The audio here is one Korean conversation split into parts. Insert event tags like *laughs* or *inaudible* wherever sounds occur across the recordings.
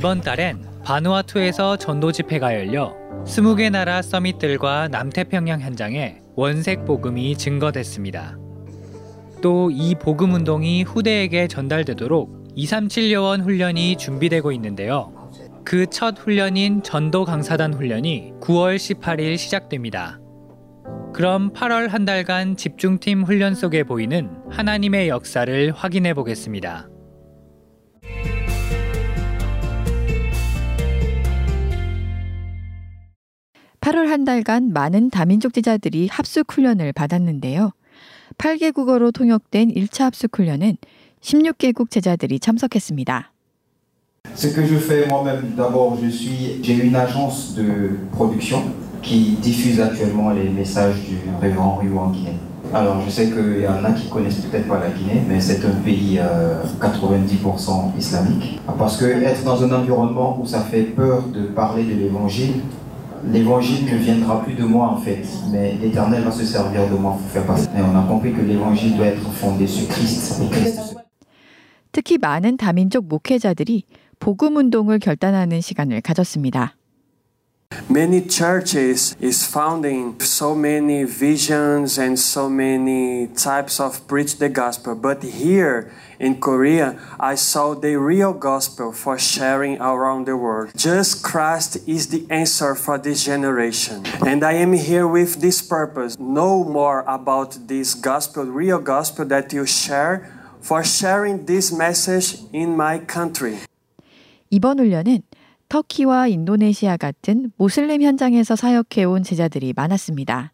이번 달엔 바누아투에서 전도 집회가 열려 20개 나라 서밋들과 남태평양 현장에 원색 복음이 증거됐습니다. 또 이 복음 운동이 후대에게 전달되도록 237 여원 훈련이 준비되고 있는데요. 그 첫 훈련인 전도 강사단 훈련이 9월 18일 시작됩니다. 그럼 8월 한 달간 집중팀 훈련 속에 보이는 하나님의 역사를 확인해 보겠습니다. 8월 한 달간 많은 다민족 제자들이 합숙 훈련을 받았는데요. 8개 국어로 통역된 1차 합숙 훈련은 16개국 제자들이 참석했습니다. Ce que je fais moi-même, d'abord, je suis, j'ai une agence de production qui diffuse actuellement les messages du révérend Ryu en Guinée. Alors, je sais qu'il y en a qui connaissent peut-être pas la Guinée, mais c'est un pays euh, 90% islamique. Parce que être dans un environnement où ça fait peur de parler de l'évangile, l'évangile ne viendra plus de moi en fait, mais l'Éternel va se servir de moi pour faire passer. Et on a compris que l'évangile doit être fondé sur Christ. Et Christ 특히 많은 다민족 목회자들이 복음 운동을 결단하는 시간을 가졌습니다. Many churches is founding so many visions and so many types of preach the gospel. But here in Korea, I saw the real gospel for sharing around the world. Just Christ is the answer for this generation. And I am here with this purpose. Know more about this gospel, real gospel that you share for sharing this message in my country. 이번 훈련은 터키와 인도네시아 같은 모슬렘 현장에서 사역해온 제자들이 많았습니다.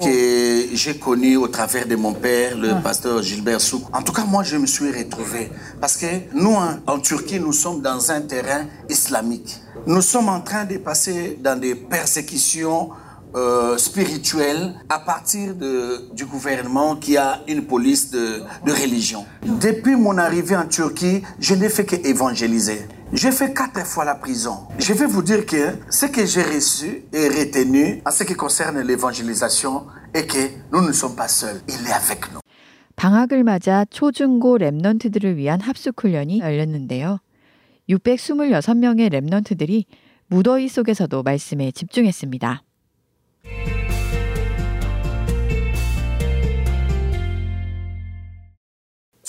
que j'ai connu au travers de mon père, le pasteur Gilbert Souk. En tout cas, moi, je me suis retrouvé. Parce que nous, en, en Turquie, nous sommes dans un terrain islamique. Nous sommes en train de passer dans des persécutions euh, spirituelles à partir de, du gouvernement qui a une police de, de religion. Depuis mon arrivée en Turquie, je n'ai fait qu'évangéliser. J'ai fait quatre fois la prison. Je vais vous dire que ce que j'ai reçu et retenu en ce qui concerne l'évangélisation est que nous ne sommes pas seuls. Il est avec nous. 방학을 맞아 초중고 랩넌트들을 위한 합숙 훈련이 열렸는데요. 626명의 랩넌트들이 무더위 속에서도 말씀에 집중했습니다.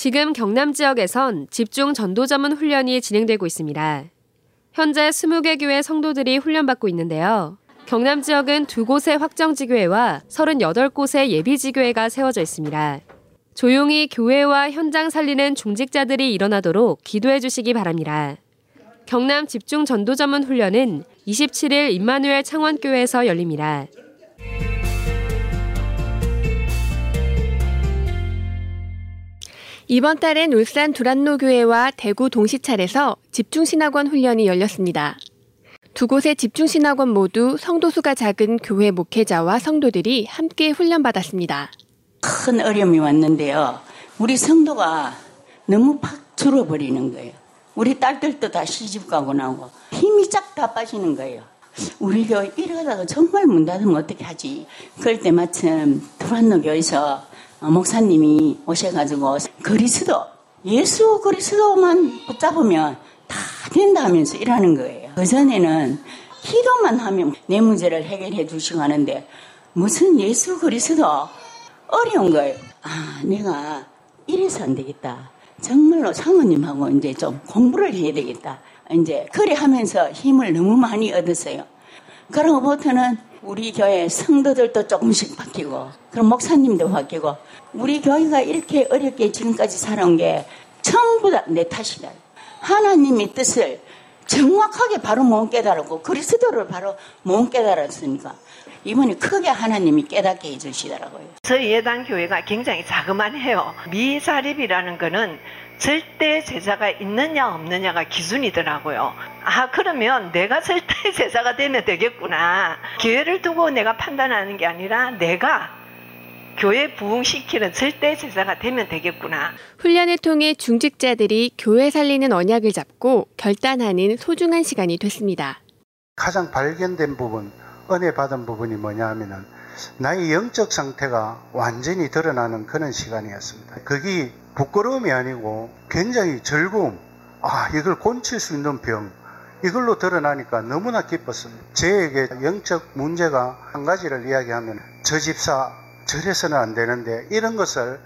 지금 경남 지역에선 집중 전도 전문 훈련이 진행되고 있습니다. 현재 20개 교회 성도들이 훈련받고 있는데요. 경남 지역은 두 곳의 확정지교회와 38곳의 예비지교회가 세워져 있습니다. 조용히 교회와 현장 살리는 중직자들이 일어나도록 기도해 주시기 바랍니다. 경남 집중 전도 전문 훈련은 27일 임마누엘 창원교회에서 열립니다. 이번 달엔 울산 두란노 교회와 대구 동시찰에서 집중신학원 훈련이 열렸습니다. 두 곳의 집중신학원 모두 성도수가 작은 교회 목회자와 성도들이 함께 훈련받았습니다. 큰 어려움이 왔는데요. 우리 성도가 너무 팍 줄어버리는 거예요. 우리 딸들도 다 시집 가고 나고 힘이 쫙 다 빠지는 거예요. 우리 교회 이러다가 정말 문 닫으면 어떻게 하지? 그럴 때 마침 두란노 교회에서 목사님이 오셔가지고 그리스도 예수 그리스도만 붙잡으면 다 된다 하면서 일하는 거예요. 그 전에는 기도만 하면 내 문제를 해결해 주시고 하는데 무슨 예수 그리스도 어려운 거예요. 아 내가 이래서 안 되겠다. 정말로 사모님하고 이제 좀 공부를 해야 되겠다. 이제 그래 하면서 힘을 너무 많이 얻었어요. 그러고부터는 우리 교회 성도들도 조금씩 바뀌고 그럼 목사님도 바뀌고 우리 교회가 이렇게 어렵게 지금까지 살아온 게 전부 다 내 탓이다. 하나님의 뜻을 정확하게 바로 못 깨달았고 그리스도를 바로 못 깨달았으니까 이번에 크게 하나님이 깨닫게 해주시더라고요. 저희 예당 교회가 굉장히 자그만해요. 미자립이라는 거는 절대 제자가 있느냐 없느냐가 기준이더라고요. 아 그러면 내가 절대 *laughs* 제자가 되면 되겠구나. 교회를 두고 내가 판단하는 게 아니라 내가 교회 부흥시키는 절대 제자가 되면 되겠구나. 훈련을 통해 중직자들이 교회 살리는 언약을 잡고 결단하는 소중한 시간이 됐습니다. 가장 발견된 부분, 은혜 받은 부분이 뭐냐 하면은 나의 영적 상태가 완전히 드러나는 그런 시간이었습니다. 그게 부끄러움이 아니고 굉장히 즐거움, 아, 이걸 고칠 수 있는 병, 이걸로 드러나니까 너무나 기뻤습니다. 저에게 영적 문제가 한 가지를 이야기하면 저 집사 저래서는 안 되는데 이런 것을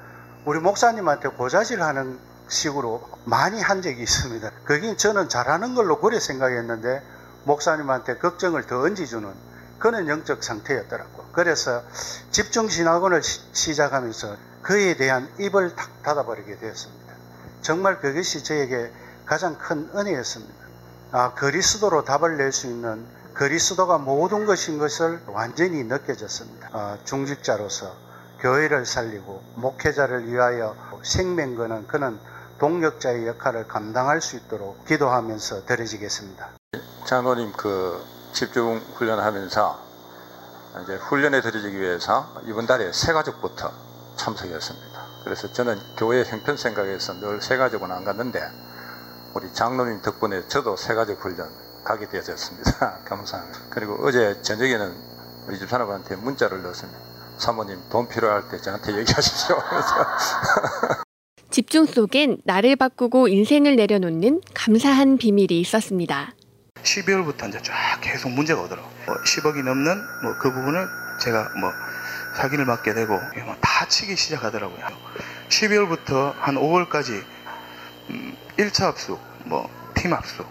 우리 목사님한테 고자질하는 식으로 많이 한 적이 있습니다. 그게 저는 잘하는 걸로 그래 생각했는데 목사님한테 걱정을 더 얹어주는 그런 영적 상태였더라고. 그래서 집중신학원을 시 작하면서 그에 대한 입을 탁 닫아버리게 되었습니다. 정말 그것이 저에게 가장 큰 은혜였습니다. 아, 그리스도로 답을 낼 수 있는 그리스도가 모든 것인 것을 완전히 느껴졌습니다. 아, 중직자로서 교회를 살리고 목회자를 위하여 생명 거는 그는 동력자의 역할을 감당할 수 있도록 기도하면서 드려지겠습니다. 장로님 그 집중 훈련하면서 이제 훈련에 들어지기 위해서 이번 달에 새 가족부터 참석했습니다. 그래서 저는 교회 형편 생각해서 늘 새 가족은 안 갔는데 우리 장로님 덕분에 저도 새 가족 훈련 가게 되었습니다. *laughs* 감사합니다. 그리고 어제 저녁에는 우리 집 사람한테 문자를 넣었습니다. 사모님 돈 필요할 때 저한테 얘기하십시오. *laughs* 집중 속엔 나를 바꾸고 인생을 내려놓는 감사한 비밀이 있었습니다. 12월부터 이제 쫙 계속 문제가 오더라고. 뭐 10억이 넘는 뭐 그 부분을 제가 뭐 사기를 맞게 되고 다 치기 시작하더라고요. 12월부터 한 5월까지 음 1차 합숙, 뭐 팀 합숙,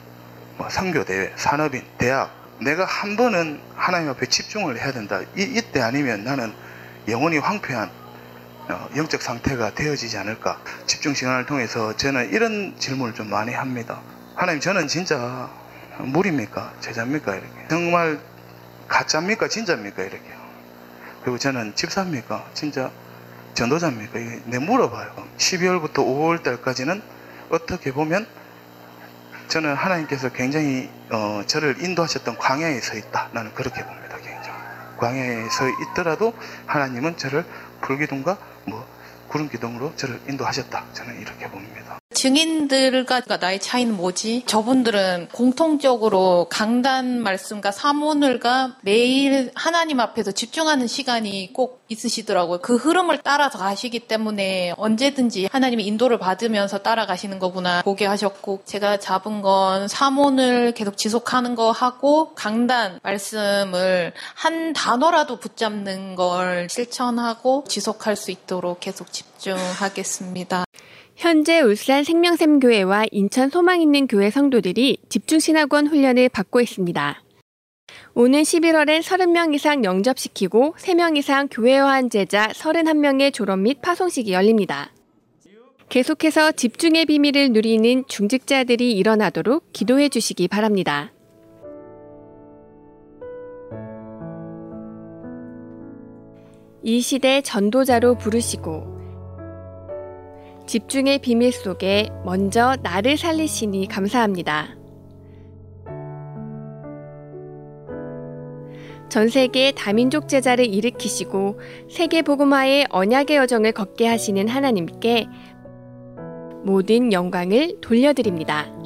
뭐 선교 대회, 산업인, 대학. 내가 한 번은 하나님 앞에 집중을 해야 된다. 이, 이때 아니면 나는 영혼이 황폐한 어, 영적 상태가 되어지지 않을까. 집중 시간을 통해서 저는 이런 질문을 좀 많이 합니다. 하나님, 저는 진짜 물입니까? 제자입니까? 이렇게. 정말 가짜입니까? 진짜입니까? 이렇게요. 그리고 저는 집사입니까? 진짜 전도자입니까? 내 물어봐요. 12월부터 5월 달까지는 어떻게 보면 저는 하나님께서 굉장히 어, 저를 인도하셨던 광야에 서 있다. 나는 그렇게 봅니다. 굉장히. 광야에 서 있더라도 하나님은 저를 불기둥과 뭐 구름 기둥으로 저를 인도하셨다. 저는 이렇게 봅니다. 증인들과 나의 차이는 뭐지? 저분들은 공통적으로 강단 말씀과 사모늘과 매일 하나님 앞에서 집중하는 시간이 꼭 있으시더라고요. 그 흐름을 따라서 가시기 때문에 언제든지 하나님의 인도를 받으면서 따라가시는 거구나 보게 하셨고 제가 잡은 건 사모늘 계속 지속하는 거 하고 강단 말씀을 한 단어라도 붙잡는 걸 실천하고 지속할 수 있도록 계속 집중하겠습니다. 현재 울산 생명샘교회와 인천 소망있는 교회 성도들이 집중신학원 훈련을 받고 있습니다. 오는 11월엔 30명 이상 영접시키고 3명 이상 교회화한 제자 31명의 졸업 및 파송식이 열립니다. 계속해서 집중의 비밀을 누리는 중직자들이 일어나도록 기도해 주시기 바랍니다. 이 시대 전도자로 부르시고 집중의 비밀 속에 먼저 나를 살리시니 감사합니다. 전 세계 다민족 제자를 일으키시고 세계 복음화의 언약의 여정을 걷게 하시는 하나님께 모든 영광을 돌려드립니다.